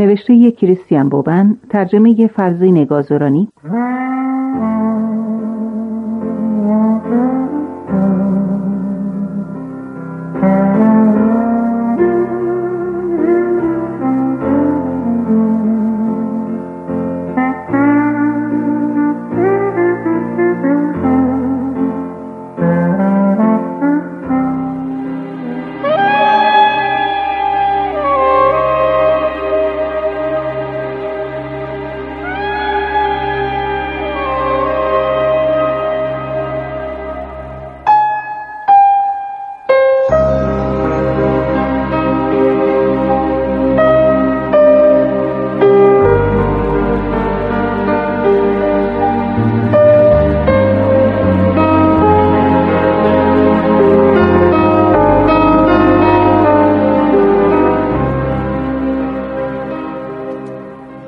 نوشته کریستیان بوبن ترجمه فرزی نگازورانی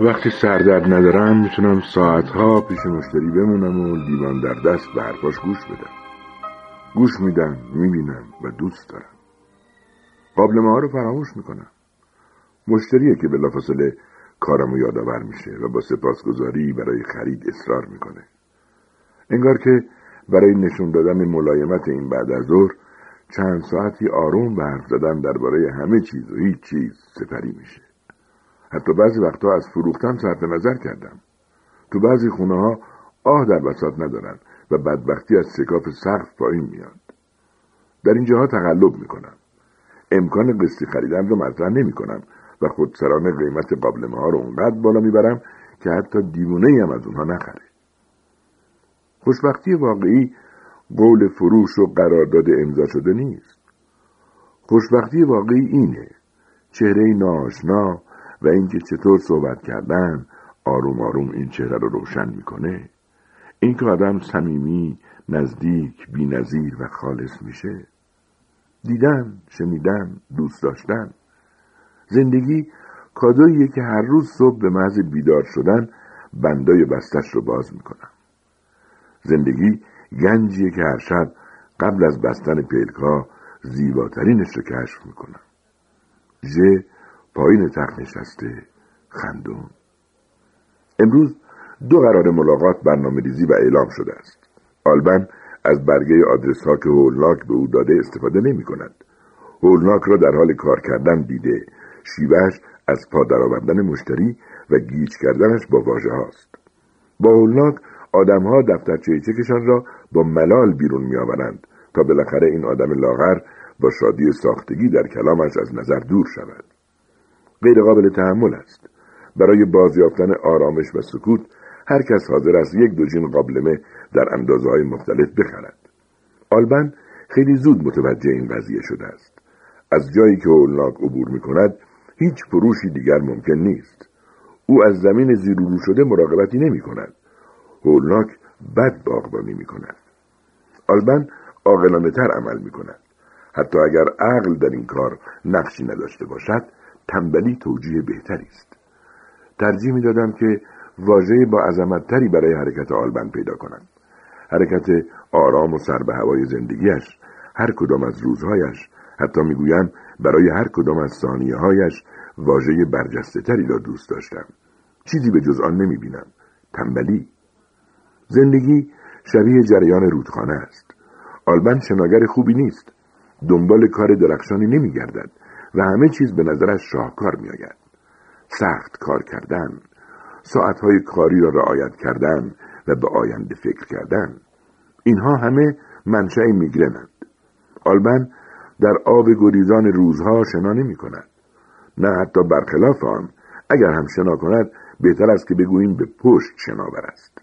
وقتی سردرد ندارم می‌تونم ساعتها پیش مشتری بمونم و دیوان در دست به حرفاش گوش بدم. گوش میدم می‌بینم و دوست دارم. قابلمه ها رو فراموش می‌کنم. مشتریه که بلافاصله کارمو یادآور میشه و با سپاسگزاری برای خرید اصرار می‌کنه. انگار که برای نشون دادن ملایمت این بعد از ظهر چند ساعتی آروم به حرف زدن درباره همه چیز و هیچ چیز سپری میشه. حتی بعضی وقتها از فروختن صرف نظر کردم. تو بعضی خونه ها آه در بساط ندارن و بدبختی از سکاف سقف پایین میاد. در این جاها تقلب می‌کنم. امکان قسطی خریدن رو مطرح نمی کنم و خودسرانه قیمت قابلمه ها رو اونقدر بالا می‌برم که حتی دیوونه هم از اونها نخره. خوشبختی واقعی قول فروش و قرارداد امضا شده نیست. خوشبختی واقعی اینه. چهره ناشنا و اینکه چطور صحبت کردن آروم آروم این چهره رو روشن می‌کنه اینکه آدم صمیمی نزدیک بینظیر و خالص میشه. دیدن شنیدن دوست داشتن. زندگی کادوییه که هر روز صبح به محض بیدار شدن بندای بستش رو باز می‌کنم زندگی گنجیه که هر شب قبل از بستن پیلکا زیباترینش رو کشف می‌کنم ژ پایین تخت نشسته خندون. امروز دو قرار ملاقات برنامه ریزی و اعلام شده است. آلبن از برگه آدرس ها که هولناک به او داده استفاده نمی کند هولناک را در حال کار کردن دیده. شیوهش از پا درآوردن مشتری و گیج کردنش با واژه هاست. با هولناک آدمها دفترچه چکشان را با ملال بیرون میآورند تا بالاخره این آدم لاغر با شادی ساختگی در کلامش از نظر دور شود. غیر قابل تحمل است. برای بازیافتن آرامش و سکوت هر کس حاضر است یک دوجین قابلمه در اندازه های مختلف بخرد. آلبن خیلی زود متوجه این قضیه شده است. از جایی که هولناک عبور می کند هیچ فروشی دیگر ممکن نیست. او از زمین زیرورو شده مراقبتی نمی کند هولناک بد باغبانی می کند آلبن عاقلانه تر عمل می کند حتی اگر عقل در این کار نقشی نداشته باشد تنبلی توجیه بهتری است. ترجیح می دادم که واژه با عظمتتری برای حرکت آلبن پیدا کنم. حرکت آرام و سر به هوای زندگیش هر کدام از روزهایش حتی می‌گویم برای هر کدام از ثانیه هایش واژه برجسته تری را دوست داشتم. چیزی به جز آن نمی بینم تنبلی. زندگی شبیه جریان رودخانه است. آلبن شناگر خوبی نیست. دنبال کار درخشانی نمی گردد و همه چیز به نظرش شاهکار می آید. سخت کار کردن ساعتهای کاری را رعایت کردن و به آینده فکر کردن اینها همه منشأ میگرنند. آلبن در آب گریزان روزها شنا نمی کند نه حتی برخلاف آن اگر هم شنا کند بهتر است که بگوییم به پشت شناور است.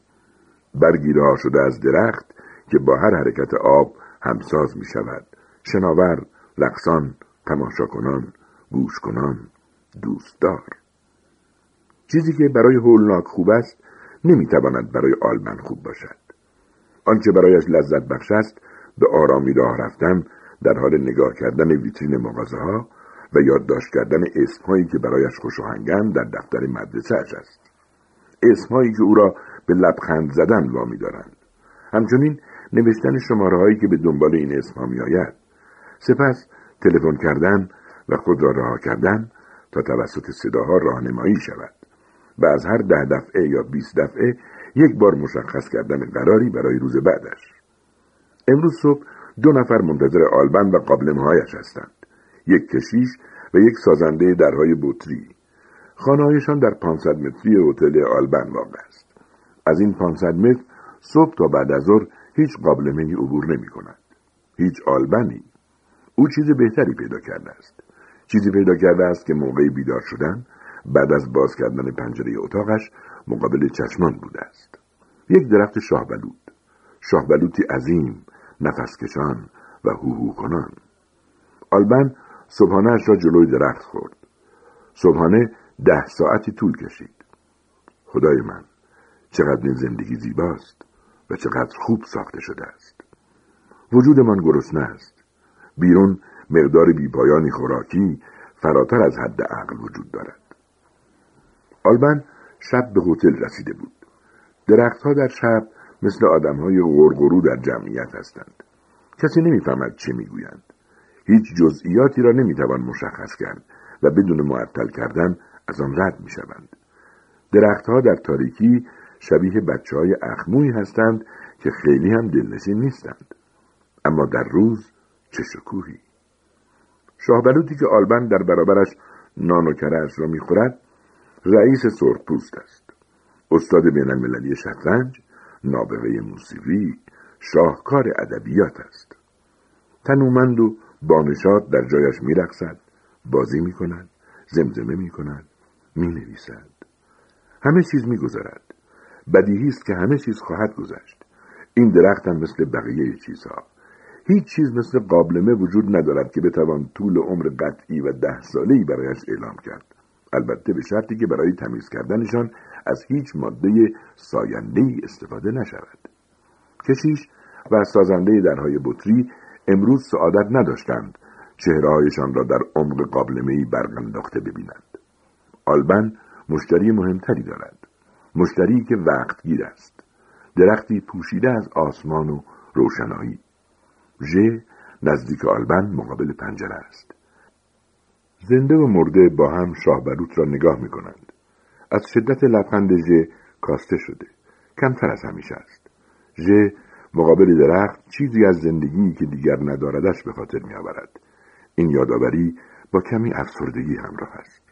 برگیره شده از درخت که با هر حرکت آب همساز می شود شناور لقسان تماشا کنان گوش کنان دوستدار چیزی که برای هولناک خوب است نمی‌تواند برای آلبن خوب باشد. آنچه برایش لذت بخش است به آرامی راه رفتن در حال نگاه کردن ویترین مغازه ها و یادداشت کردن اسمهایی که برایش خوشاهنگند در دفتر مدرسهاش است. اسمهایی که او را به لبخند زدن وامی دارند. همچنین نوشتن شماره هایی که به دنبال این اسمها می آید. سپس تلفن کردن و خود را رها کردن تا توسط صداها راهنمایی شود. و از هر ده دفعه یا بیست دفعه یک بار مشخص کردن قراری برای روز بعدش. امروز صبح دو نفر منتظر آلبن و قابلمهایش هستند. یک کشیش و یک سازنده درهای بطری. خانههایشان در 500 متری هتل آلبن واقع است. از این 500 متر صبح تا بعد از ظهر هیچ قابلمه ای عبور نمی کند. هیچ آلبنی او چیز بهتری پیدا کرده است. چیزی پیدا کرده است که موقع بیدار شدن بعد از باز کردن پنجره اتاقش مقابل چشمان بوده است. یک درخت شاه بلود شاه بلوتی عظیم نفسکشان و هوهو کنان آلبن صبحانه را جلوی درخت خورد. صبحانه ده ساعتی طول کشید. خدای من چقدر این زندگی زیباست و چقدر خوب ساخته شده است. وجودمان گرسنه است. بیرون مقدار بیپایانی خوراکی فراتر از حد عقل وجود دارد. آلبن شب به هتل رسیده بود. درختها در شب مثل آدمهای غرغرو در جمعیت هستند. کسی نمی‌فهمد چه می‌گویند. هیچ جزئیاتی را نمی‌توان مشخص کرد و بدون معطل کردن از آن رد می‌شوند. درختها در تاریکی شبیه بچه های اخموی هستند که خیلی هم دلنشین نیستند. اما در روز چه شکوهی. شاهبلوتی که آلبن در برابرش نان و کرهاش را می‌خورد رئیس سرخپوست است. استاد بین المللی شطرنج نابغه موسیقی شاهکار ادبیات است. تنومند و بانشاد در جایش میرقصد بازی می‌کند زمزمه می‌کند می‌نویسد. همه چیز میگذرد. بدیهی است که همه چیز خواهد گذشت. این درخت مثل بقیه چیزها. هیچ چیز مثل قابلمه وجود ندارد که بتوان طول عمر قطعی و ده سالهای برایش اعلام کرد. البته به شرطی که برای تمیز کردنشان از هیچ ماده ساینده استفاده نشود. کشیش و سازنده درهای بطری امروز سعادت نداشتند چهرههایشان را در عمق قابلمهای برق انداخته ببینند. آلبن مشتری مهمتری دارد. مشتری که وقتگیر است. درختی پوشیده از آسمان و روشنایی. ژ نزدیک آلبن مقابل پنجره است زنده و مرده با هم شاه بلوط را نگاه می کنند. از شدت لبخند ژ کاسته شده کمتر از همیشه است ژ مقابل درخت چیزی از زندگی که دیگر نداردش به خاطر می آورد. این یادآوری با کمی افسردگی همراه است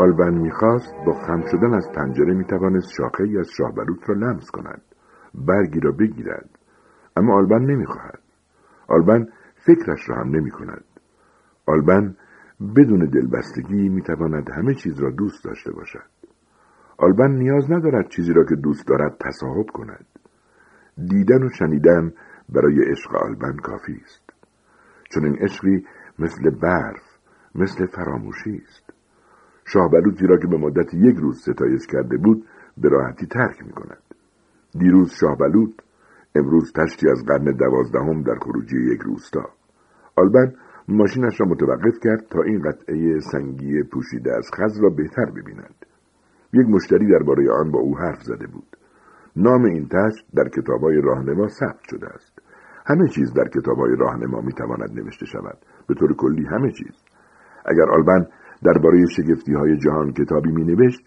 آلبن می‌خواست با خم شدن از پنجره می‌توانست شاخه ای از شاهبلوط را لمس کند برگی را بگیرد. اما آلبن نمی‌خواهد. آلبن فکرش را هم نمی کند آلبن بدون دلبستگی می‌تواند همه چیز را دوست داشته باشد. آلبن نیاز ندارد چیزی را که دوست دارد تصاحب کند. دیدن و شنیدن برای عشق آلبن کافی است. چون این عشقی مثل برف مثل فراموشی است. شاه بلوطی را که به مدت یک روز ستایش کرده بود به راحتی ترک می کند. دیروز شاه بلوط امروز تشتی از قرن دوازدهم در خروجی یک روستا. آلبن ماشینش را متوقف کرد تا این قطعه سنگی پوشیده از خز را بهتر ببیند. یک مشتری درباره آن با او حرف زده بود. نام این تشت در کتابهای راهنما ثبت شده است. همه چیز در کتابهای راهنما می‌تواند نوشته شود. به طور کلی همه چیز. اگر آلبن درباره شگفتی های جهان کتابی می نوشت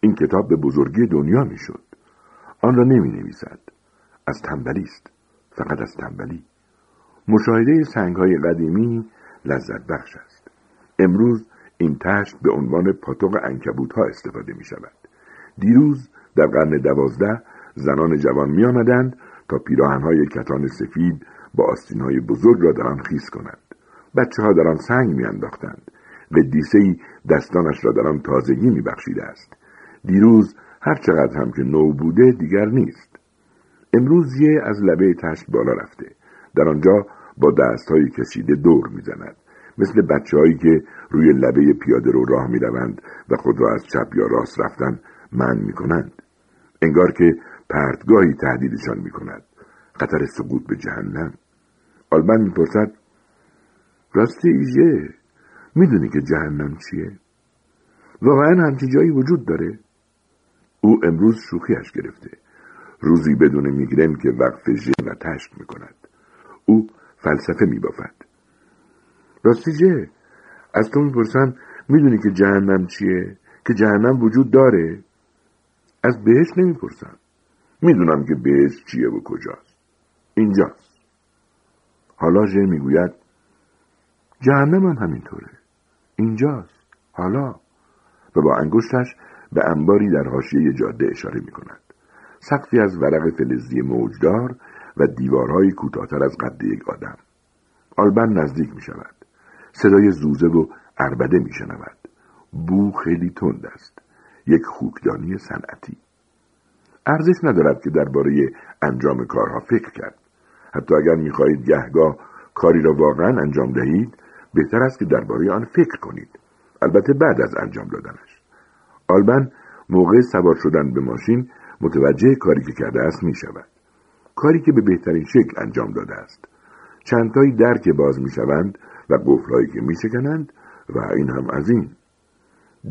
این کتاب به بزرگی دنیا می شد. آن را نمی نویسد. از تنبلی است. فقط از تنبلی. مشاهده سنگ های قدیمی لذت بخش است. امروز این تشت به عنوان پاتوق انکبوت ها استفاده می شود. دیروز در قرن دوازده زنان جوان می آمدند تا پیراهن های کتان سفید با آستین های بزرگ را در آن خیز کنند. بچه ها در آن سنگ می انداختند. قدیسه دستانش را در آن تازگی میبخشیده است. دیروز هر چقدر هم که نو بوده دیگر نیست. امروز یه از لبه تشت بالا رفته. در آنجا با دستهای کشیده دور می‌زند. مثل بچه هایی که روی لبه پیاده رو راه می‌روند و خود را از چپ یا راست رفتن من می‌کنند. انگار که پرتگاهی تهدیدشان می‌کند. خطر سقوط به جهنم. آلبن می‌پرسد راستی ایژه؟ می‌دونی که جهنم چیه؟ واقعا همچی جایی وجود داره. او امروز شوخیش گرفته. روزی بدون میگرن که وقف ژن و تشت می‌کند. او فلسفه میبافد. راستی جه از تو می‌پرسم می‌دونی که جهنم چیه؟ که جهنم وجود داره؟ از بهش نمی‌پرسم. می‌دونم که بهش چیه و کجاست. اینجاست. حالا ژه می‌گوید جهنم هم همینطوره. اینجاست حالا و با انگشتش به انباری در حاشیه جاده اشاره می کند. سقفی از ورق فلزی موجدار و دیوارهای کوتاهتر از قد یک آدم. آلبن نزدیک می شود. صدای زوزه و اربده می شنود. بو خیلی تند است. یک خوکدانی صنعتی. ارزش ندارد که درباره انجام کارها فکر کرد. حتی اگر می‌خواهید گهگاه کاری را واقعا انجام دهید بهتر است که درباره آن فکر کنید. البته بعد از انجام دادنش. آلبن موقع سوار شدن به ماشین متوجه کاری که کرده است می شود. کاری که به بهترین شکل انجام داده است. چندتایی در که باز می شوند و قفلهایی که می شکنند و این هم از این.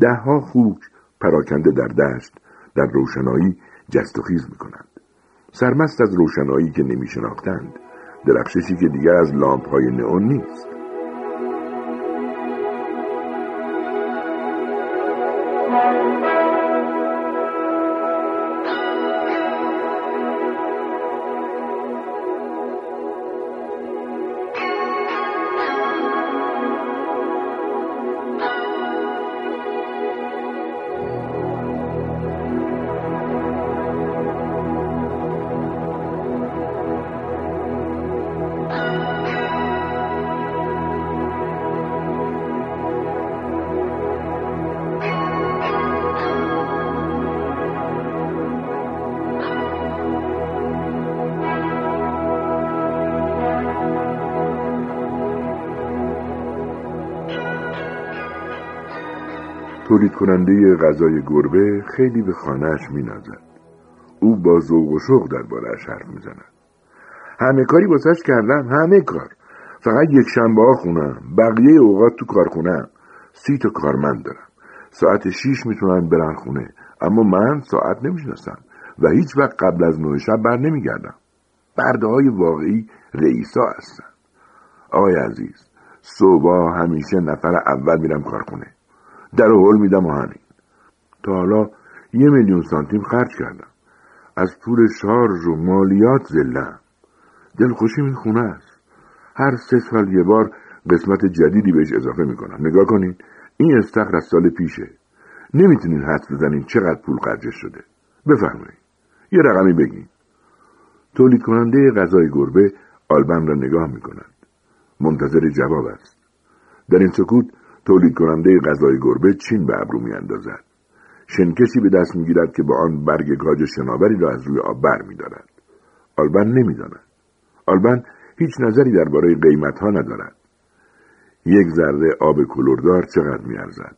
دهها خوک پراکنده در دشت در روشنایی جست و خیز می کنند. سرمست از روشنایی که نمی شناختند. درخششی که دیگر از لامپ های نئون نیست. تولید کننده غذای گربه خیلی به خانهش نازد. او با ذوق و شوق دربارهاش حرف می‌زند. همه کاری واسش کردم همه کار. فقط یک شنبه ها خونم بقیه اوقات تو کارخونم سی تا کارمند دارم. ساعت شیش می‌تونن برن خونه اما من ساعت نمی‌شناسم و هیچ وقت قبل از نه شب بر نمیگردم. برده های واقعی رئیسا هستن. آقای عزیز صبح همیشه نفر اول میرم کارخونه. در حل میدم و همین. تا حالا یه میلیون سانتیم خرج کردم. از پول شارژ و مالیات زلم. دلخوشی این خونه است. هر سه سال یه بار قسمت جدیدی بهش اضافه می‌کنم. نگاه کنین این استخر از سال پیشه. نمی‌تونین حد بزنین چقدر پول خرجش شده. بفرمایید. یه رقمی بگین. تولید کننده غذای گربه آلبن را نگاه می‌کند. منتظر جواب است. در این سکوت تولید کننده غذای گربه چین به ابرو میاندازد. شنکشی به دست می‌گیرد که با آن برگ گاج شناوری را از روی آب بر میدارد آلبن نمی‌داند آلبن هیچ نظری درباره قیمت ها ندارد. یک ذره آب کلوردار چقدر میارزد؟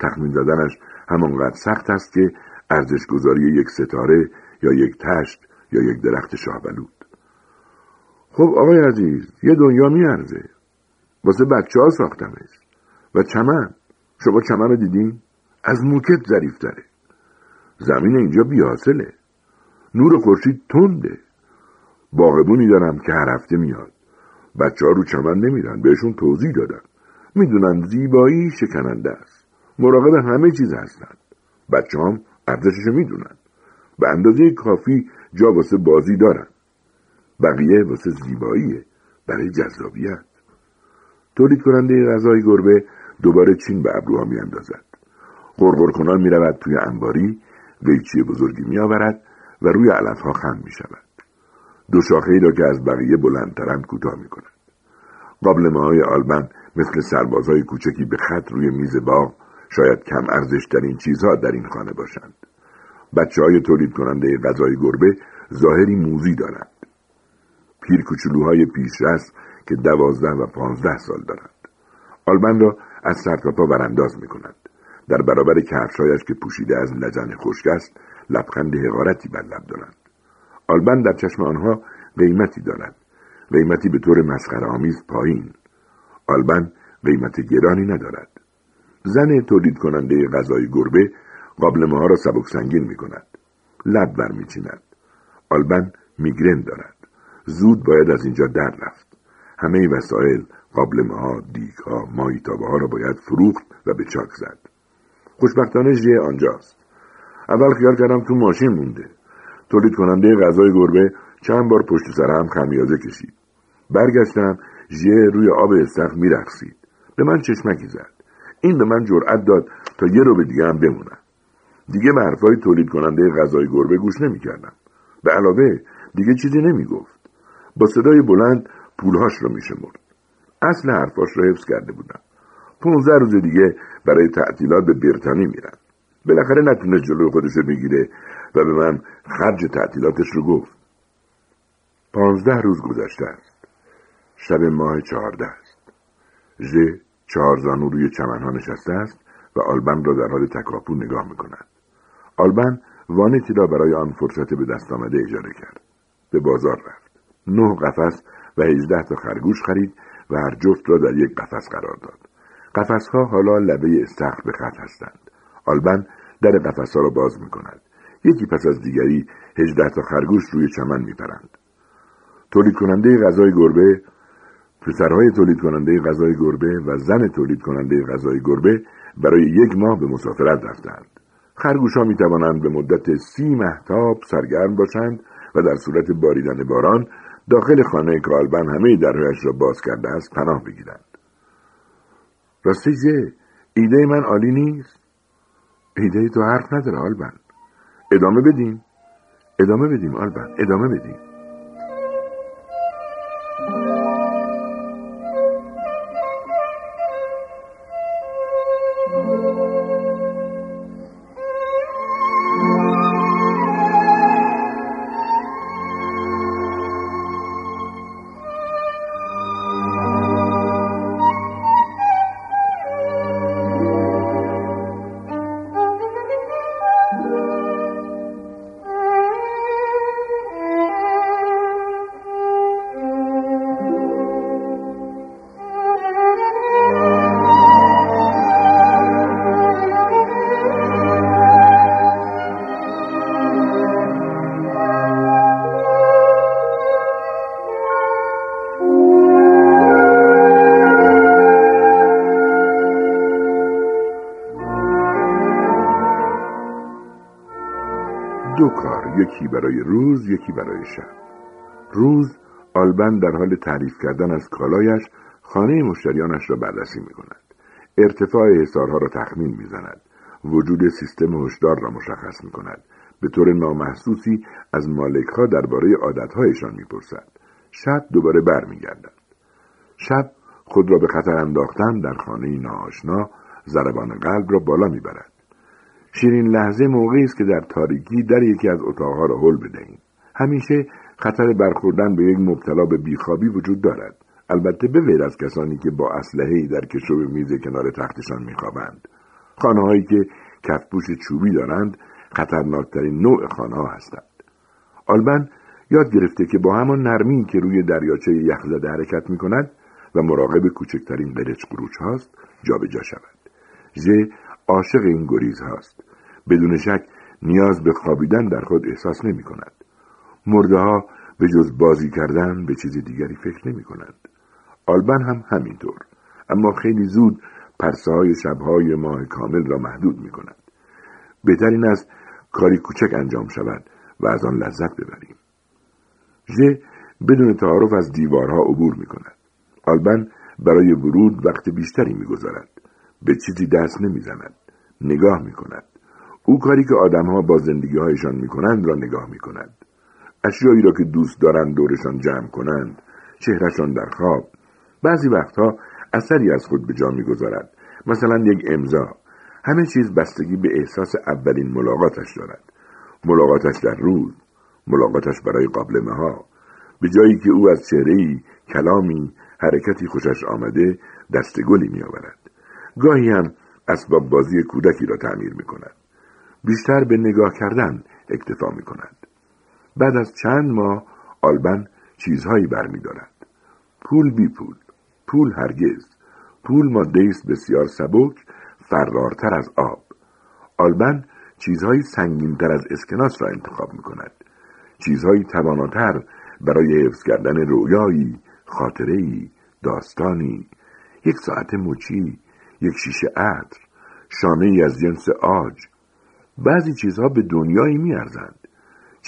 تخمین زدنش همانقدر سخت است که ارزش گذاری یک ستاره یا یک تشت یا یک درخت شاهبلود. خب آقای عزیز یه دنیا میارزه. واسه بچه ها ساختمش. و چمن. شما چمن رو دیدین؟ از موکت داره زمین اینجا بیاسله نور خورشید تنده. باغبونی دارم که هر هفته میاد. بچه ها رو چمن نمیرن. بهشون توضیح دادم. می‌دونن زیبایی شکننده است. مراقب همه چیز هستن. بچه هم ارزشش می‌دونن. به اندازه کافی جا واسه بازی دارن. بقیه واسه زیباییه. برای جذابیت. تولید کننده غذای گربه دوباره چین به ابروها میاندازد غرغر کنان می‌رود توی انباری قیچی بزرگی میآورد و روی علفها خم می شود. دو شاخه را که از بقیه بلندترند کوتاه می کند. قابلمه های آلبن مثل سربازهای کوچکی به خط روی میز باغ شاید کم ارزش این چیزها در این خانه باشند. بچه های تولید کننده غذای گربه ظاهری موزی دارند پیر کوچولوهای پیشرس که دوازده و پانزده سال دارند آلبن را از سرتاپا برانداز می. در برابر کفشایش که پوشیده از لجن خشک است لبخند حقارتی بر لب دارند. آلبن در چشم آنها قیمتی دارد. قیمتی به طور مسخره آمیز پایین. آلبن قیمت گرانی ندارد. زن تولید کننده غذای گربه قابلمه ها را سبک سنگین می کند لب بر می چیند. آلبن میگرن دارد. زود باید از اینجا در رفت. همه وسایل قابلمه ها دیگ ها مایتابه ها را باید فروخت و به چاک زد. خوشبختانه ژه آنجاست. اول خیال کردم تو ماشین مونده. تولید کننده غذای گربه چند بار پشت سر هم خمیازه کشید. برگشتم ژه روی آب استخر میرقصید. به من چشمکی زد. این به من جرأت داد تا یه رو به دیگه هم بمونم. دیگه به تولید کننده غذای گربه گوش نمی‌کردم. به علاوه دیگه چیزی نمی‌گفت. با صدای بلند پولهاش رو میشمرد. اصل حرفاش رو حفظ کرده بودم پونزده روز دیگه برای تعطیلات به برتانی میرن. بالاخره نتونست جلوی خودش رو بگیره و به من خرج تعطیلاتش رو گفت. پانزده روز گذشته است. شب ماه چهارده است. ژ چهار زانو روی چمنها نشسته است و آلبن را در حال تکاپو نگاه می‌کند. آلبن وانتی را برای آن فرصت به دست آمده اجاره کرد. به بازار رفت. نه قفس و هجده تا خرگوش خرید و هر جفت را در یک قفس قرار داد. قفسها حالا لبه استخر به خط هستند. آلبن در قفسها را باز می کند. یکی پس از دیگری هجده تا خرگوش روی چمن میپرند. تولید کننده غذای گربه پسرهای تولید کننده غذای گربه و زن تولید کننده غذای گربه برای یک ماه به مسافرت رفتند. خرگوش ها می توانند به مدت سی محتاب سرگرم باشند و در صورت باریدن باران داخل خانه کالبن همه درهایش را باز کرده است پناه بگیرند. راستی ایده من عالی نیست. ایده تو حرف نداره آلبن. ادامه بدیم. ادامه بدیم آلبن. ادامه بدیم. یکی برای روز یکی برای شب روز آلبن در حال تعریف کردن از کالایش خانه مشتریانش را بررسی می کند. ارتفاع حسارها را تخمین می زند. وجود سیستم هشدار را مشخص می کند. به طور نامحسوسی از مالکها درباره عادتهایشان می‌پرسد شب دوباره برمیگردد شب خود را به خطر انداختن در خانه ناآشنا ضربان قلب را بالا می‌برد شیرین لحظه موقعی است که در تاریکی در یکی از اتاقها را حل بدهیم. همیشه خطر برخوردن به یک مبتلا به بیخوابی وجود دارد. البته به غیر از کسانی که با اسلحهای در کشو میز کنار تختشان میخوابند. خانههایی که کفپوش چوبی دارند خطرناکترین نوع خانه ها هستند. آلبن یاد گرفته که با همان نرمی که روی دریاچه یخزده حرکت می کند و مراقب کوچکترین قرچ قروچ هاست جابجا شود. ژ عاشق این گریز هاست بدون شک نیاز به خوابیدن در خود احساس نمی کند. مرده ها به جز بازی کردن به چیز دیگری فکر نمی کنند. آلبن هم همینطور. اما خیلی زود پرسه های شبهای ماه کامل را محدود می کند. بهتر این است کاری کوچک انجام شود و از آن لذت ببریم. ژ بدون تعارف از دیوارها عبور می کند. آلبن برای ورود وقت بیشتری می‌گذارد به چیزی دست نمی‌زند نگاه می کند. او کاری که آدمها با زندگی هایشان می را نگاه می کند اشیایی را که دوست دارند دورشان جمع کنند چهرشان در خواب. بعضی وقتها اثری از خود به جا می‌گذارد. مثلا یک امضا. همه چیز بستگی به احساس اولین ملاقاتش دارد. ملاقاتش در روز ملاقاتش برای قابلمه ها به جایی که او از چهره کلامی حرکتی خوشش آمده دست گلی می آورد. گاهی هم اسباب بازی کودکی را تعمیر می کند. بیشتر به نگاه کردن اکتفا می کند. بعد از چند ماه آلبن چیزهایی برمیدارد. پول بی پول. پول هرگز. پول ماده است بسیار سبک فرارتر از آب. آلبن چیزهایی سنگینتر از اسکناس را انتخاب می کند. چیزهایی تواناتر برای حفظ کردن رویایی، خاطرهی، داستانی، یک ساعت مچی، یک شیشه عطر، شانه از جنس آج. بعضی چیزها به دنیایی میارزند.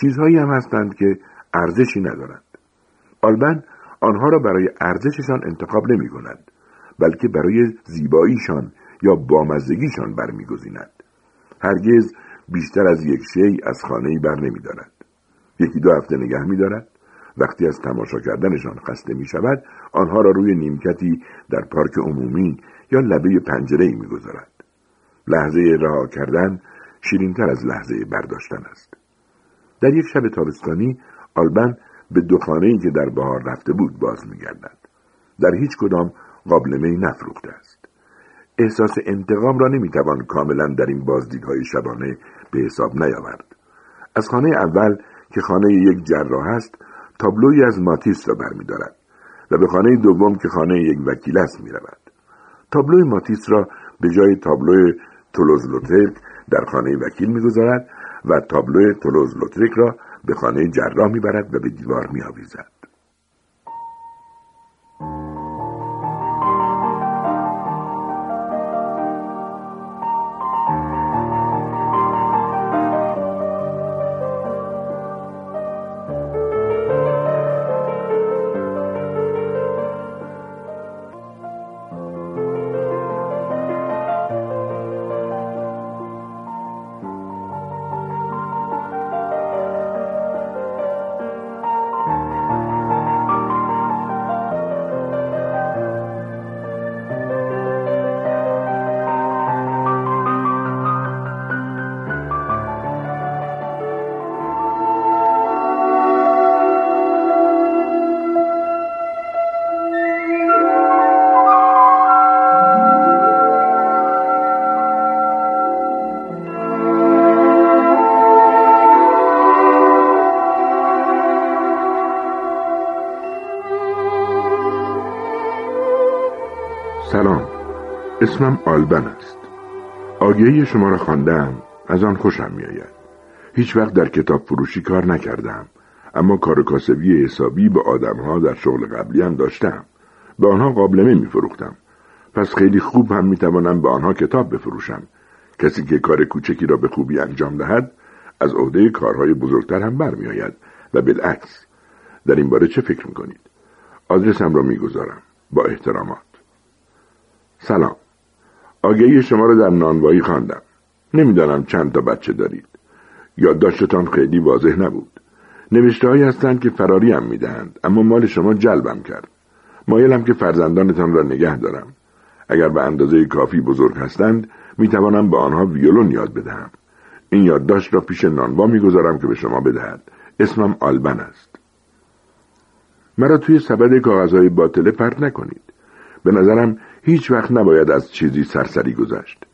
چیزهایی هم هستند که ارزشی ندارند. آلبن آنها را برای ارزششان انتخاب نمی کند بلکه برای زیباییشان یا بامزدگیشان برمیگزیند هرگز بیشتر از یک شی از خانه بر نمی دارد. یکی دو هفته نگه می دارد. وقتی از تماشا کردنشان خسته می شود آنها را روی نیمکتی در پارک عمومی یا لبه پنجره می گذارد. لحظه رها کردن شیرینتر از لحظه برداشتن است. در یک شب تابستانی آلبن به دخانه که در بهار رفته بود باز می گردد. در هیچ کدام قابلمه نفروخته است. احساس انتقام را نمی‌توان کاملا در این بازدیدهای شبانه به حساب نیاورد. از خانه اول که خانه یک جراح است تابلوی از ماتیس را برمیدارد و به خانه دوم که خانه یک وکیل است می رود. تابلوی ماتیس را به جای تابلوی تولوز لوترک در خانه وکیل می‌گذارد و تابلوی تولوز لوترک را به خانه جراح می‌برد و به دیوار میآویزد. اسمم آلبن است. آگهی شما را خواندم از آن خوشم میآید. هیچ وقت در کتاب فروشی کار نکردم اما کار کاسبی حسابی به آدمها در شغل قبلی هم داشتم. به آنها قابلمه می فروختم پس خیلی خوب هم می توانم به آنها کتاب بفروشم. کسی که کار کوچکی را به خوبی انجام دهد از عهده کارهای بزرگتر هم برمیآید و بالعکس. در این باره چه فکر می کنید آدرسم را می‌گذارم. با احترامات. سلام. آگهی شما را در نانوایی خواندم. نمی‌دانم چند تا بچه دارید. یادداشتتان خیلی واضح نبود. نوشته هایی هستند که فراری هم می‌دهند اما مال شما جلبم کرد. مایلم که فرزندانتان را نگه دارم. اگر به اندازه کافی بزرگ هستند می‌توانم به آنها ویولون یاد بدهم. این یادداشت را پیش نانوا می‌گذارم که به شما بدهد. اسمم آلبن است. مرا توی سبد کاغذهای باطله پرت نکنید. به نظرم هیچ وقت نباید از چیزی سرسری گذشت.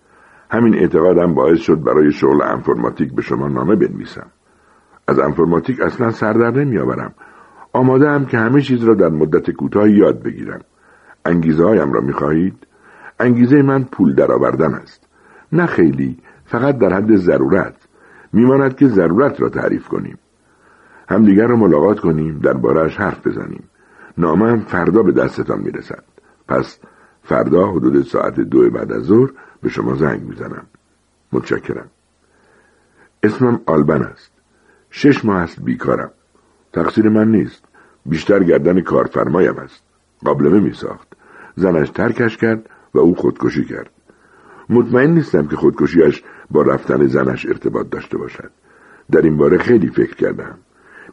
همین اعتقادم باعث شد برای شغل انفرماتیک به شما نامه بنویسم. از انفرماتیک اصلا سردر نمیآورم. آماده هم که همه چیز را در مدت کوتاهی یاد بگیرم. انگیزه هایم را می‌خواهید؟ انگیزه من پول درآوردن است. نه خیلی فقط در حد ضرورت. میماند که ضرورت را تعریف کنیم. همدیگر را ملاقات کنیم دربارهش حرف بزنیم. نامه هم فردا به دستتان می‌رسد. پس فردا حدود ساعت دو بعد از ظهر به شما زنگ می‌زنم. متشکرم. اسمم آلبن است. شش ماه است بیکارم. تقصیر من نیست. بیشتر گردن کارفرمایم است. قابلمه می ساخت زنش ترکش کرد و او خودکشی کرد. مطمئن نیستم که خودکشیش با رفتن زنش ارتباط داشته باشد. در این باره خیلی فکر کردم.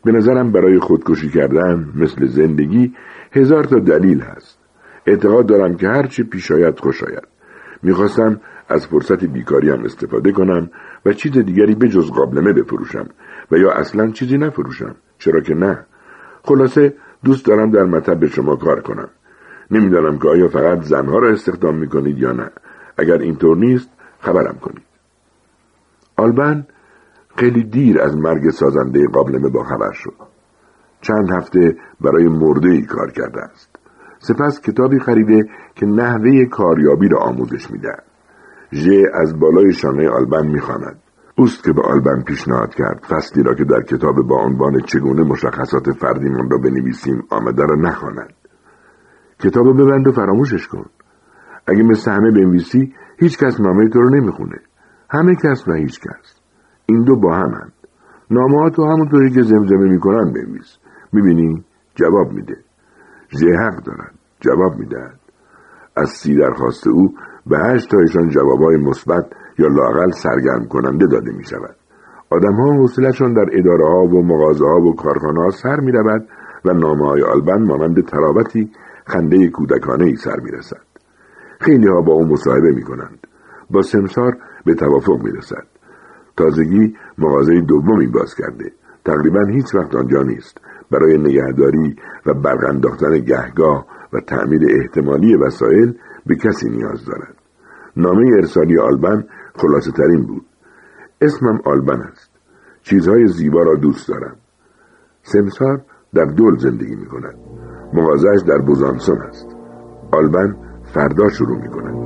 به نظرم برای خودکشی کردن مثل زندگی هزار تا دلیل هست. اعتقاد دارم که هرچی پیش آید خوش آید. می‌خواستم از فرصت بیکاریم استفاده کنم و چیز دیگری به جز قابلمه بفروشم و یا اصلا چیزی نفروشم. چرا که نه. خلاصه دوست دارم در مطب به شما کار کنم. نمی‌دانم که آیا فقط زنها را استخدام می‌کنید یا نه. اگر اینطور نیست خبرم کنید. آلبن خیلی دیر از مرگ سازنده قابلمه با خبر شد. چند هفته برای مرده ای کار کرده است. سپس کتابی خریده که نحوه کاریابی را آموزش می‌دهد ژ از بالای شانه آلبن می‌خواند. اوست که به آلبن پیشنهاد کرد. فصلی را که در کتاب با عنوان چگونه مشخصات فردیمان را بنویسیم آمده را نخواند. کتاب ببند و فراموشش کن. اگه مثل همه بنویسی هیچ کس نامه تو رو نمی‌خونه. همه کس و هیچ کس. این دو با همند. نامه ها تو همونطوری که زمزمه می‌کنن بنویس. می‌بینی؟ جواب میده. ژ حق دارد جواب می‌دهد از سی درخواست او به هشت تایشان جوابهای مثبت یا لاقل سرگرم کننده داده می شود. آدم ها حوصلشان در اداره ها و مغازه ها و کارخانه ها سر می و نامه های آلبن مانند تراوتی خنده کودکانه ای سر می رسد. خیلی ها با او مصاحبه می کنند. با سمسار به توافق می رسد. تازگی مغازه دومی باز کرده. تقریبا هیچ وقت آنجا نیست. برای نگهداری و برق گهگاه و تعمیر احتمالی وسایل به کسی نیاز دارد. نامه ارسالی آلبن خلاصه ترین بود. اسمم آلبن است. چیزهای زیبا را دوست دارم. سمسار در دول زندگی می کند. مغازش در بوزانسون است. آلبن فردا شروع می کند.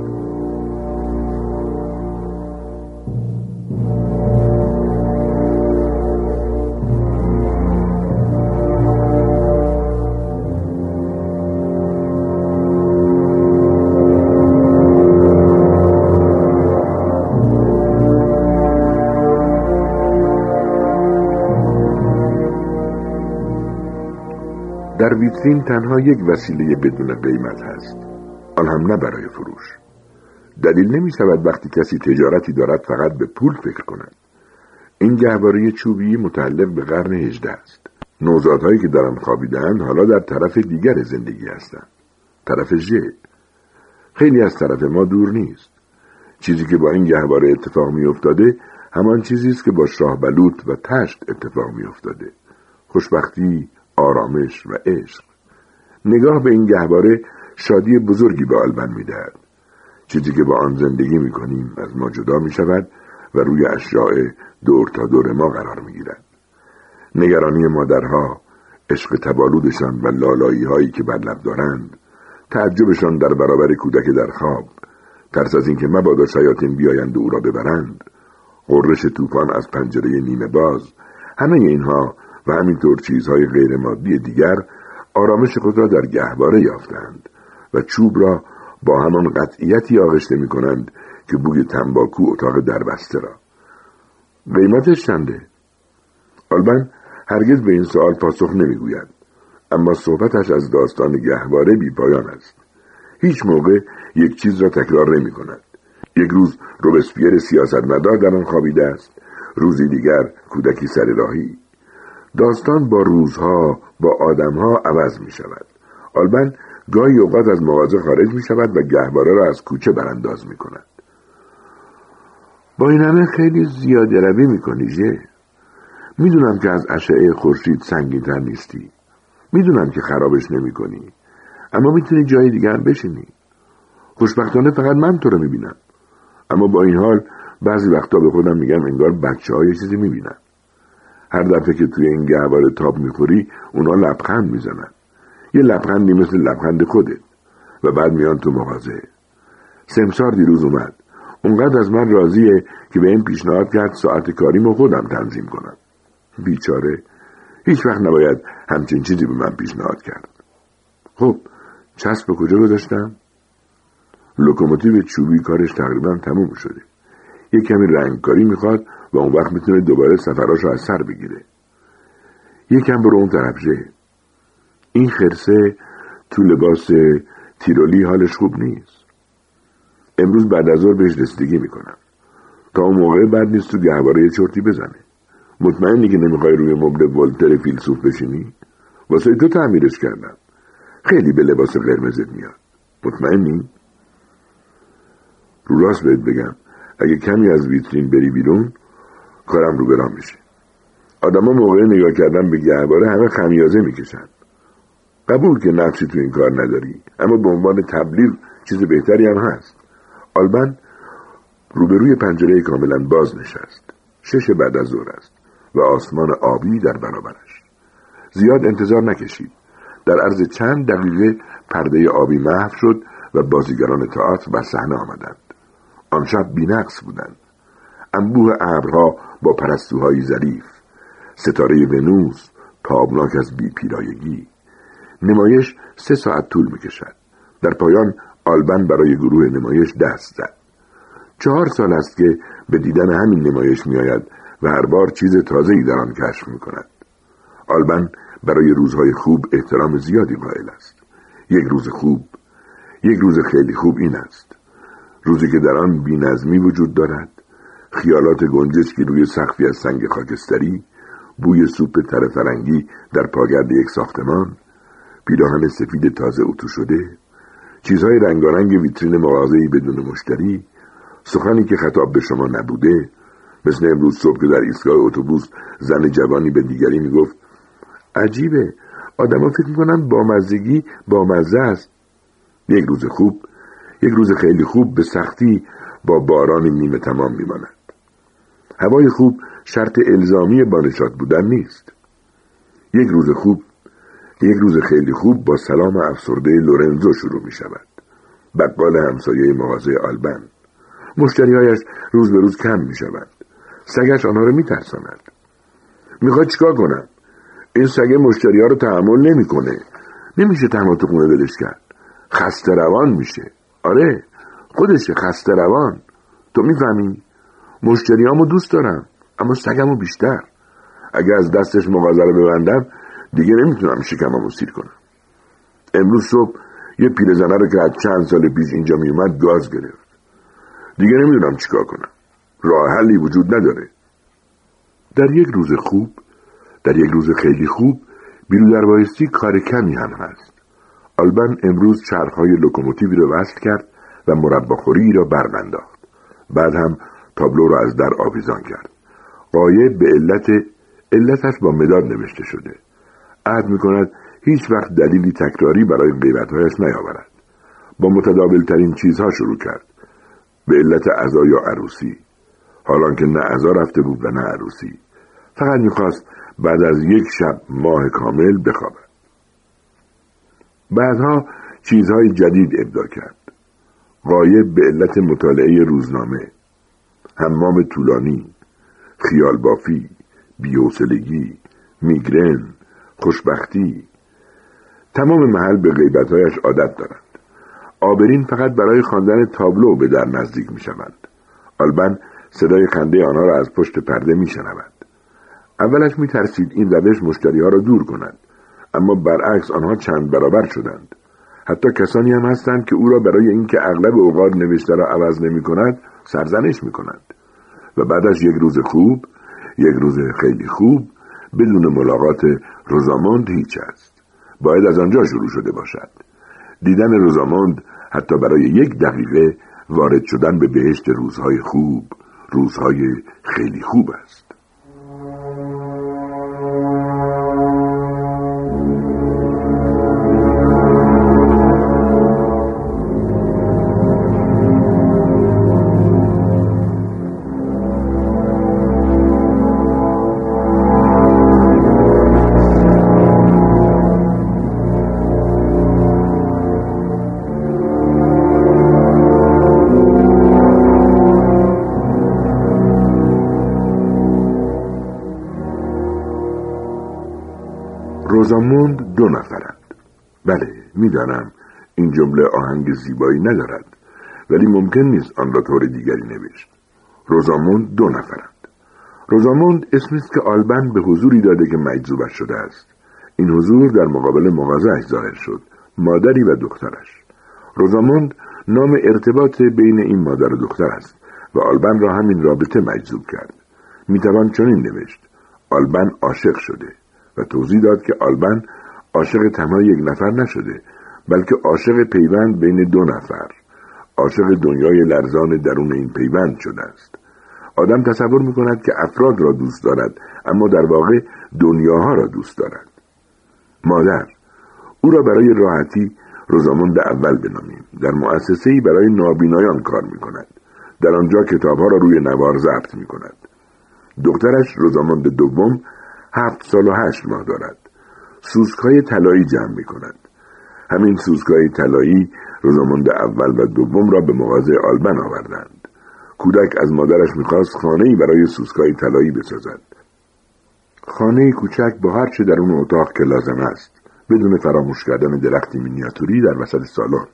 ویترین تنها یک وسیله بدون قیمت هست. آن هم نه برای فروش. دلیل نمی شود وقتی کسی تجارتی دارد فقط به پول فکر کند. این گهواره چوبی متعلق به قرن هجده است. نوزادهایی که دارم خوابیدهاند حالا در طرف دیگر زندگی هستند. طرف ژ. خیلی از طرف ما دور نیست. چیزی که با این گهواره اتفاق می افتاده همان چیزی است که با شاه بلوط و تشت اتفاق می افتاده خوشبختی آرامش و عشق نگاه به این گهواره شادی بزرگی به آلبن می‌دهد چیزی که با آن زندگی می‌کنیم از ما جدا می شود و روی اشیاء دور تا دور ما قرار می گیرد. نگرانی مادرها عشق تبالودشان و لالایی هایی که بر لب دارند تعجبشان در برابر کودک در خواب ترس از اینکه مبادا شیاطین بیایند و او را ببرند قررش طوفان از پنجره نیمه باز همه اینها و همینطور چیزهای غیر مادی دیگر آرامش خود را در گهواره یافتند و چوب را با همان قطعیتی آغشته می کنند که بوی تنباکو اتاق دربسته را. قیمتش چنده؟ آلبن هرگز به این سوال پاسخ نمی‌گوید اما صحبتش از داستان گهواره بی پایان است. هیچ موقع یک چیز را تکرار نمی کند یک روز روبسپیر سیاستمدار در آن خوابیده است. روزی دیگر کودکی سر راهی داستان با روزها با آدمها عوض می شود آلبن گاهی اوقات از مغازه خارج می شود و گهواره را از کوچه برانداز می کند با این همه خیلی زیاده روی می کنی جه می‌دونم که از اشعه خورشید سنگینتر نیستی. می‌دونم که خرابش نمی کنی اما می‌تونی جای دیگر بشینی. خوشبختانه فقط من تو رو می‌بینم. اما با این حال بعضی وقتا به خودم میگم انگار بچه های چیزی می‌بینم هر دفعه که توی این گهواره تاب می‌خوری اونا لبخند می‌زنن. یه لبخندی مثل لبخند خودت. و بعد میان تو مغازه. سمسار دیروز اومد. اونقدر از من راضیه که به این پیشنهاد کرد ساعت کاریمو خودم تنظیم کنم. بیچاره. هیچ وقت نباید همچین چیزی به من پیشنهاد کرد. خب چسب به کجا گذاشتم؟ لوکوموتیو چوبی کارش تقریبا تموم شده. یه کمی رنگکاری می‌خواد و اون وقت می‌تونه دوباره سفراش رو از سر بگیره. یکم برو اون طرف این خرسه تو لباس تیرولی حالش خوب نیست. امروز بعد از ظهر بهش رسیدگی می‌کنم. تا اون موقع بعد نیست تو گهواره یه چرتی بزنه. مطمئنی که نمی‌خوای روی مبل ولتر فیلسوف بشینی؟ واسه تو تعمیرش کردم. خیلی به لباس قرمزت میاد. مطمئنی؟ رو راست بهت بگم. اگه کمی از ویترین بری بیرون کارم رو برام میشه. آدما موقع نگاه کردن به گهواره همه خمیازه می‌کشن. قبول که نقشی تو این کار نداری اما به عنوان تبلیغ چیز بهتری هم هست. آلبن روبروی پنجره کاملا باز نشست شش بعد از ظهر است و آسمان آبی در برابرش زیاد انتظار نکشید. در عرض چند دقیقه پرده آبی محو شد و بازیگران تئاتر بر صحنه آمدند. آن شب بینقص بودند. انبوه ابرها با پرستوهای ظریف. ستاره ونوس تابناک از بیپیرایگی نمایش سه ساعت طول می‌کشد. در پایان آلبن برای گروه نمایش دست زد. چهار سال است که به دیدن همین نمایش میآید و هر بار چیز تازه‌ای در آن کشف می‌کند. آلبن برای روزهای خوب احترام زیادی قائل است. یک روز خوب یک روز خیلی خوب این است. روزی که در آن بینظمی وجود دارد. خیالات گنجشکی روی سخفی از سنگ خاکستری بوی سوپ تر فرنگی در پاگرد یک ساختمان پیراهن سفید تازه اتو شده چیزهای رنگارنگ ویترین مغازه‌ای بدون مشتری سخنی که خطاب به شما نبوده مثل امروز صبح که در ایستگاه اتوبوس زن جوانی به دیگری می‌گفت عجیبه آدما فکر می‌کنن بامزگی بامزه است. یک روز خوب یک روز خیلی خوب به سختی با باران نیمه تمام میماند. هوای خوب شرط الزامی بانشات بودن نیست. یک روز خوب یک روز خیلی خوب با سلام افسرده لورنزو شروع می شود. بقال همسایه مغازه آلبن. مشتریهایش روز به روز کم می شود. سگش آنها رو می ترساند. می‌خواد چیکار کنم؟ این سگه مشتری ها رو تحمل نمی‌کنه نمیشه تنها تو خونه ولش کرد. خسته روان میشه. آره خودشه خسته روان. تو می‌فهمی؟ مشتریامو دوست دارم اما سگمو بیشتر. اگه از دستش مغازه ببندم دیگه نمی‌تونم شکممو سیر کنم. امروز صبح یه پیرزنه رو که از چند سال پیش اینجا میومد گاز گرفت. دیگه نمی‌دونم چیکار کنم. راه حلی وجود نداره. در یک روز خوب در یک روز خیلی خوب بیرو در بایستی کار کمی هم هست. آلبن امروز چرخهای لوکوموتیوی رو وصل کرد و مرباخوری را برمنداخت بعد هم تابلو را از در آویزان کرد. قایب به علت علتش با مداد نوشته شده. عهد می کند هیچ وقت دلیلی تکراری برای غیبتهایش نیاورد. با متدابل ترین چیزها شروع کرد. به علت عزا یا عروسی. حالان که نه عزا رفته بود و نه عروسی. فقط می‌خواست بعد از یک شب ماه کامل بخوابد. بعدها چیزهای جدید ابدا کرد. قایب به علت مطالعه روزنامه. حمام طولانی خیال بافی بیوسلگی میگرن خوشبختی تمام محل به غیبتهایش عادت دارند آبرین فقط برای خواندن تابلو به در نزدیک می شوند. آلبن صدای خنده آنها را از پشت پرده می شنود. اولش می ترسید این روش مشتری ها را دور کند. اما برعکس آنها چند برابر شدند. حتی کسانی هم هستند که او را برای اینکه اغلب اوقات نوشته را عوض نمی کند سرزنش می کنند. و بعد از یک روز خوب یک روز خیلی خوب بدون ملاقات روزاموند هیچ است. باید از آنجا شروع شده باشد. دیدن روزاموند حتی برای یک دقیقه وارد شدن به بهشت روزهای خوب روزهای خیلی خوب است روزاموند دو نفرند. بله می‌دانم این جمله آهنگ زیبایی ندارد ولی ممکن نیست آن را طور دیگری نوشت. روزاموند دو نفرند. روزاموند اسمی است که آلبن به حضوری داده که مجذوبش شده است. این حضور در مقابل مغازهاش ظاهر شد مادری و دخترش. روزاموند نام ارتباط بین این مادر و دختر است و آلبن را همین رابطه مجذوب کرد. می‌توان چنین نوشت آلبن عاشق شده. و توضیح داد که آلبن عاشق تنها یک نفر نشده بلکه عاشق پیوند بین دو نفر. عاشق دنیای لرزان درون این پیوند شده است. آدم تصور می کند که افراد را دوست دارد اما در واقع دنیاها را دوست دارد. مادر او را برای راحتی روزامند اول بنامیم. در مؤسسه برای نابینایان کار می کند در آنجا کتابها را روی نوار ضبط می کند دخترش روزامند دوم هفت سال و هشت ماه دارد. سوسکهای طلایی جمع می کند همین سوسکهای طلایی روزامند اول و دوم را به مغازه آلبن آوردند. کودک از مادرش می‌خواست خانهای برای سوسکهای طلایی بسازد. خانه کوچک با هر چه در اون اتاق که لازم است بدون فراموش کردن درختی مینیاتوری در وسط سالن.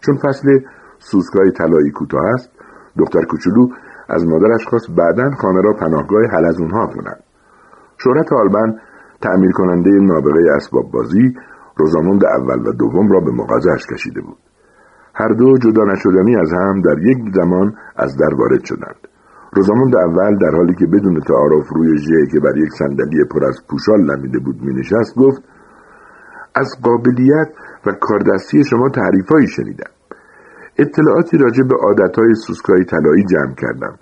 چون فصل سوسکای طلایی کوتاه است دختر کوچولو از مادرش خواست بعدا خانه را پناهگاه حلزونها کند. شهرت آلبن تعمیر کننده نابغه اسباب بازی روزاموند اول و دوم را به مغازش کشیده بود. هر دو جدا نشدنی از هم در یک زمان از در وارد شدند. روزاموند اول در حالی که بدون تعارف روی ژه که بر یک صندلی پر از پوشال لمیده بود مینشست گفت از قابلیت و کاردستی شما تعریفهایی شنیدم. اطلاعاتی راجع به عادتهای سوسکای طلایی جمع کردم.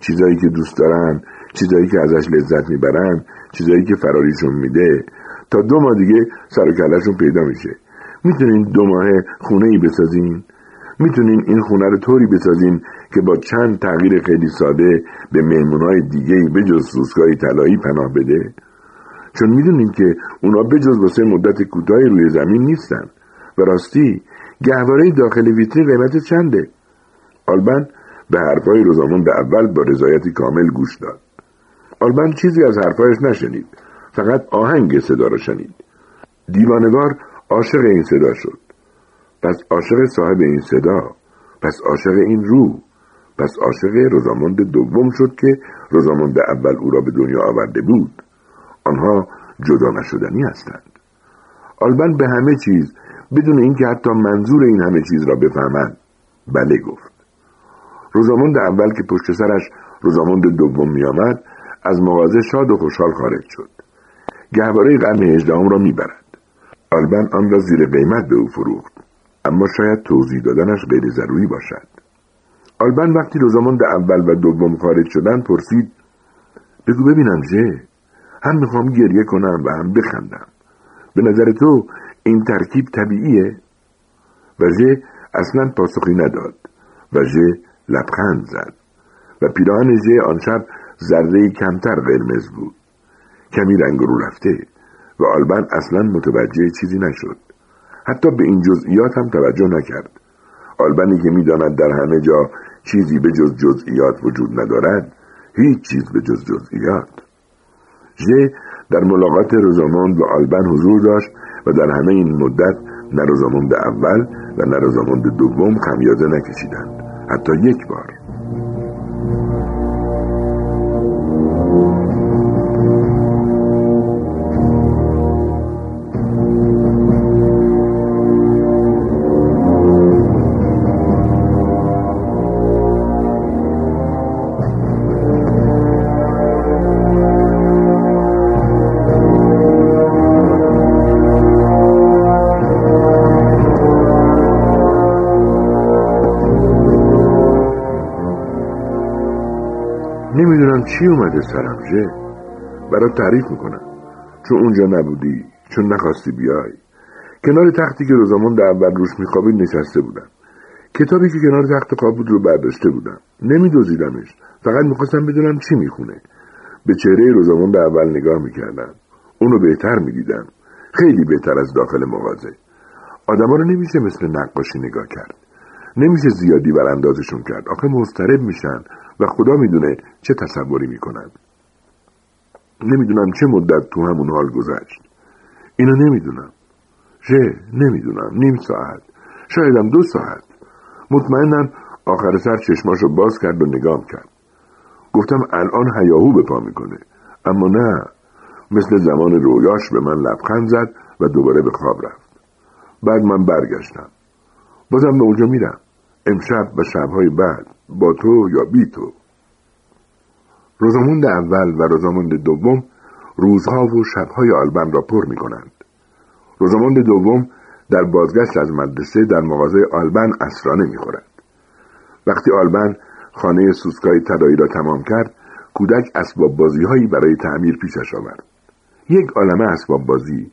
چیزایی که دوست دارن چیزایی که ازش لذت می‌برن چیزایی که فراریشون میده تا دو ماه دیگه سر و پیدا میشه. می‌تونین دو ماه خونه ای بسازین. می‌تونین این خونه رو طوری بسازین که با چند تغییر خیلی ساده به مهمونهای دیگه ای به جز سوسکای طلایی پناه بده. چون می‌دونین که اونا بجز واسه مدت کوتاهی روی زمین نیستن. و راستی گهواره داخل ویترین قیمت چنده؟ آلبن به حرفای روزامون به اول با رضایتی کامل گوش داد. آلبن چیزی از حرفایش نشنید. فقط آهنگ صدا را شنید. دیوانوار عاشق این صدا شد. پس عاشق صاحب این صدا پس عاشق این روح پس عاشق روزاموند دوم شد که روزاموند اول او را به دنیا آورده بود. آنها جدا نشدنی هستند. آلبن به همه چیز بدون اینکه حتی منظور این همه چیز را بفهمند بله گفت. روزاموند اول که پشت سرش روزاموند دوم میآمد از مغازه شاد و خوشحال خارج شد. گهواره قرن هجدهم را می‌برد. آلبن آن را زیر قیمت به او فروخت. اما شاید توضیح دادنش غیر ضروری باشد. آلبن وقتی روزاموند اول و دوم خارج شدن پرسید بگو ببینم ژه هم می‌خوام گریه کنم و هم بخندم. به نظر تو این ترکیب طبیعیه؟ و ژه اصلا پاسخی نداد و ژه لبخند زد. و پیراهن ژه آن شب ذره کمتر قرمز بود. کمی رنگ رو رفته و آلبن اصلا متوجه چیزی نشد. حتی به این جزئیات هم توجه نکرد. آلبنی که می‌داند در همه جا چیزی به جز جزئیات وجود ندارد هیچ چیز به جز جزئیات. ژه در ملاقات روزاموند و آلبن حضور داشت و در همه این مدت نه روزاموند اول و نه روزاموند دوم خمیازه نکشیدند. حتی یک بار. چی اومده سرم ژه؟ برات تعریف می‌کنم. چون اونجا نبودی چون نخواستی بیای. کنار تختی که روزامون اول روش میخوابید نشسته بودم. کتابی که کنار تخت خواب بود رو برداشته بودم. نمیدوزیدمش. فقط می‌خواستم بدونم چی می‌خونه. به چهره روزامون اول نگاه می‌کردم. اونو بهتر می‌دیدم. خیلی بهتر از داخل مغازه. آدما رو نمیشه مثل نقاشی نگاه کرد. نمیشه زیادی براندازشون کرد. آخه مضطرب میشن. و خدا می‌دونه چه تصوری می‌کنن نمی‌دونم چه مدت تو همون حال گذشت. اینو نمی‌دونم. چه نمی‌دونم. نیم ساعت. شایدم دو ساعت. مطمئنم آخر سر چشماشو باز کرد و نگام کرد. گفتم الان هیاهو به پا می‌کنه. اما نه. مثل زمان رویاش به من لبخند زد و دوباره به خواب رفت. بعد من برگشتم. بازم به اونجا میرم. امشب و شبهای بعد. با تو یا بی تو روزاموند اول و روزاموند دوم روزها و شبهای آلبن را پر می کنند. روزاموند دوم در بازگشت از مدرسه در مغازه آلبن اسرانه می خورد. وقتی آلبن خانه سوسکای طلایی را تمام کرد کودک اسباب بازی هایی برای تعمیر پیشش آورد یک عالمه اسباب بازی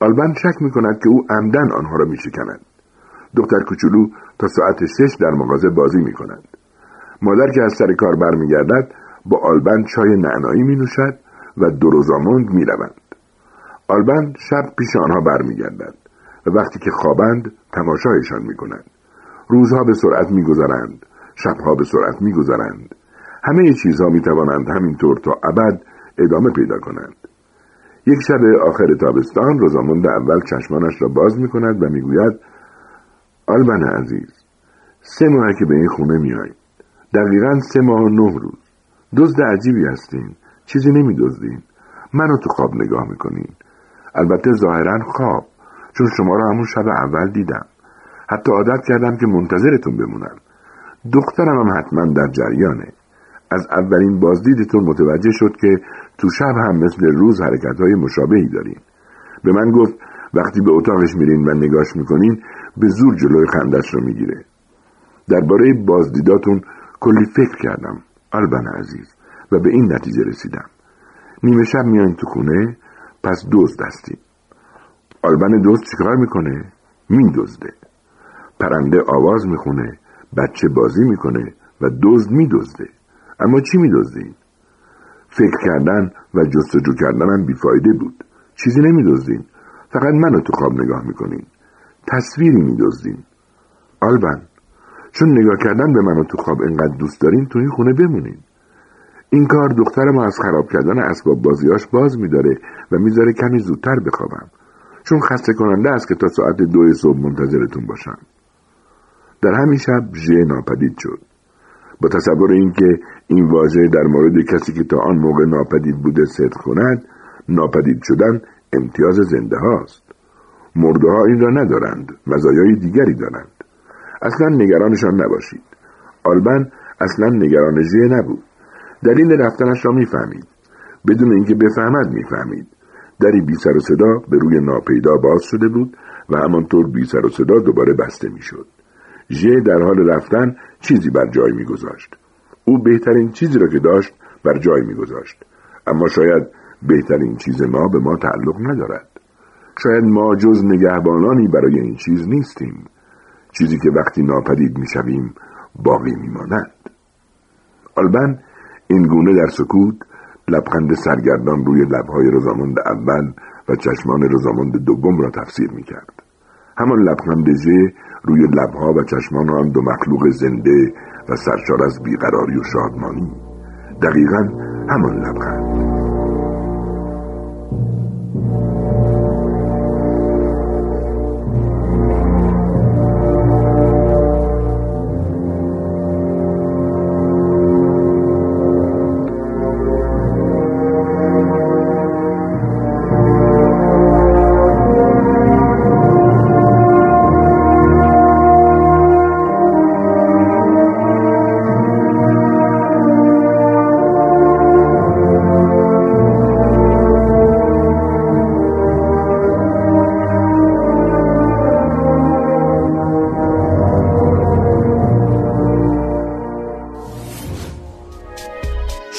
آلبن شک می کند که او عمدن آنها را می شکند. دختر کوچولو تا ساعت شش در مغازه بازی می کند. مادر که از سر کار برمیگردد با آلبن چای نعنایی می نوشد و دروزاموند می روند. آلبن شب پیش آنها برمیگردد و وقتی که خوابند تماشایشان می کند. روزها به سرعت می گذرند. شبها به سرعت می گذرند. همه چیزها می توانند همینطور تا ابد ادامه پیدا کنند. یک شب آخر تابستان روزاموند اول چشمانش را باز می کند و می‌گوید آلبن عزیز سه ماه که به این خونه میایید دقیقا سه ماه و نه روز. دزد عجیبی هستین. چیزی نمی دزدین منو تو خواب نگاه می‌کنین. البته ظاهرا خواب چون شما را همون شب اول دیدم. حتی عادت کردم که منتظرتون بمونم. دخترم هم حتما در جریانه. از اولین بازدیدتون متوجه شد که تو شب هم مثل روز حرکت های مشابهی دارین. به من گفت وقتی به اتاقش میرین و نگاش می‌کنین به زور جلوی خندش رو می‌گیره. درباره بازدیداتون کلی فکر کردم. آلبن عزیز. و به این نتیجه رسیدم. نیمه شب میان تو خونه پس دوز دستیم آلبن دوست چیکار می‌کنه؟ میدزده. پرنده آواز می‌خونه بچه بازی می‌کنه و دزد میدزده. اما چی میدزدین؟ فکر کردن و جستجو کردنم بیفایده بود. چیزی نمیدزدین فقط منو تو خواب نگاه می‌کنین تصویری میدزدین آلبن چون نگاه کردن به منو تو خواب انقدر دوست دارین تو این خونه بمونین. این کار دختر ما از خراب کردن اسباب بازیاش باز میداره و می‌ذاره کمی زودتر بخوابم. چون خسته کننده است که تا ساعت دو صبح منتظرتون باشم. در همین شب ژ ناپدید شد. با تصور اینکه این واژه در مورد کسی که تا آن موقع ناپدید بوده صدق کند ناپدید شدن امتیاز زنده هاست. مرده این را ندارند مزایای دیگری دارند. اصلا نگرانشان نباشید. آلبن اصلا نگران ژه نبود. دلیل رفتنش را می‌فهمید. بدون اینکه بفهمد می‌فهمید. دری بی سر و صدا به روی ناپیدا باز شده بود و همانطور بی سر و صدا دوباره بسته می‌شد. ژ در حال رفتن چیزی بر جای میگذاشت. او بهترین چیزی را که داشت بر جای میگذاشت. اما شاید بهترین چیز ما به ما تعلق ندارد. شاید ما جز نگهبانانی برای این چیز نیستیم. چیزی که وقتی ناپدید می‌شویم باقی میماند. آلبن این گونه در سکوت لبخند سرگردان روی لبهای رزامند اول و چشمان رزامند دوم را تفسیر می‌کرد. همان لبخند روی لبها و چشمان آن دو مخلوق زنده و سرشار از بیقراری و شادمانی. دقیقا همان لبخند.